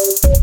Let's go,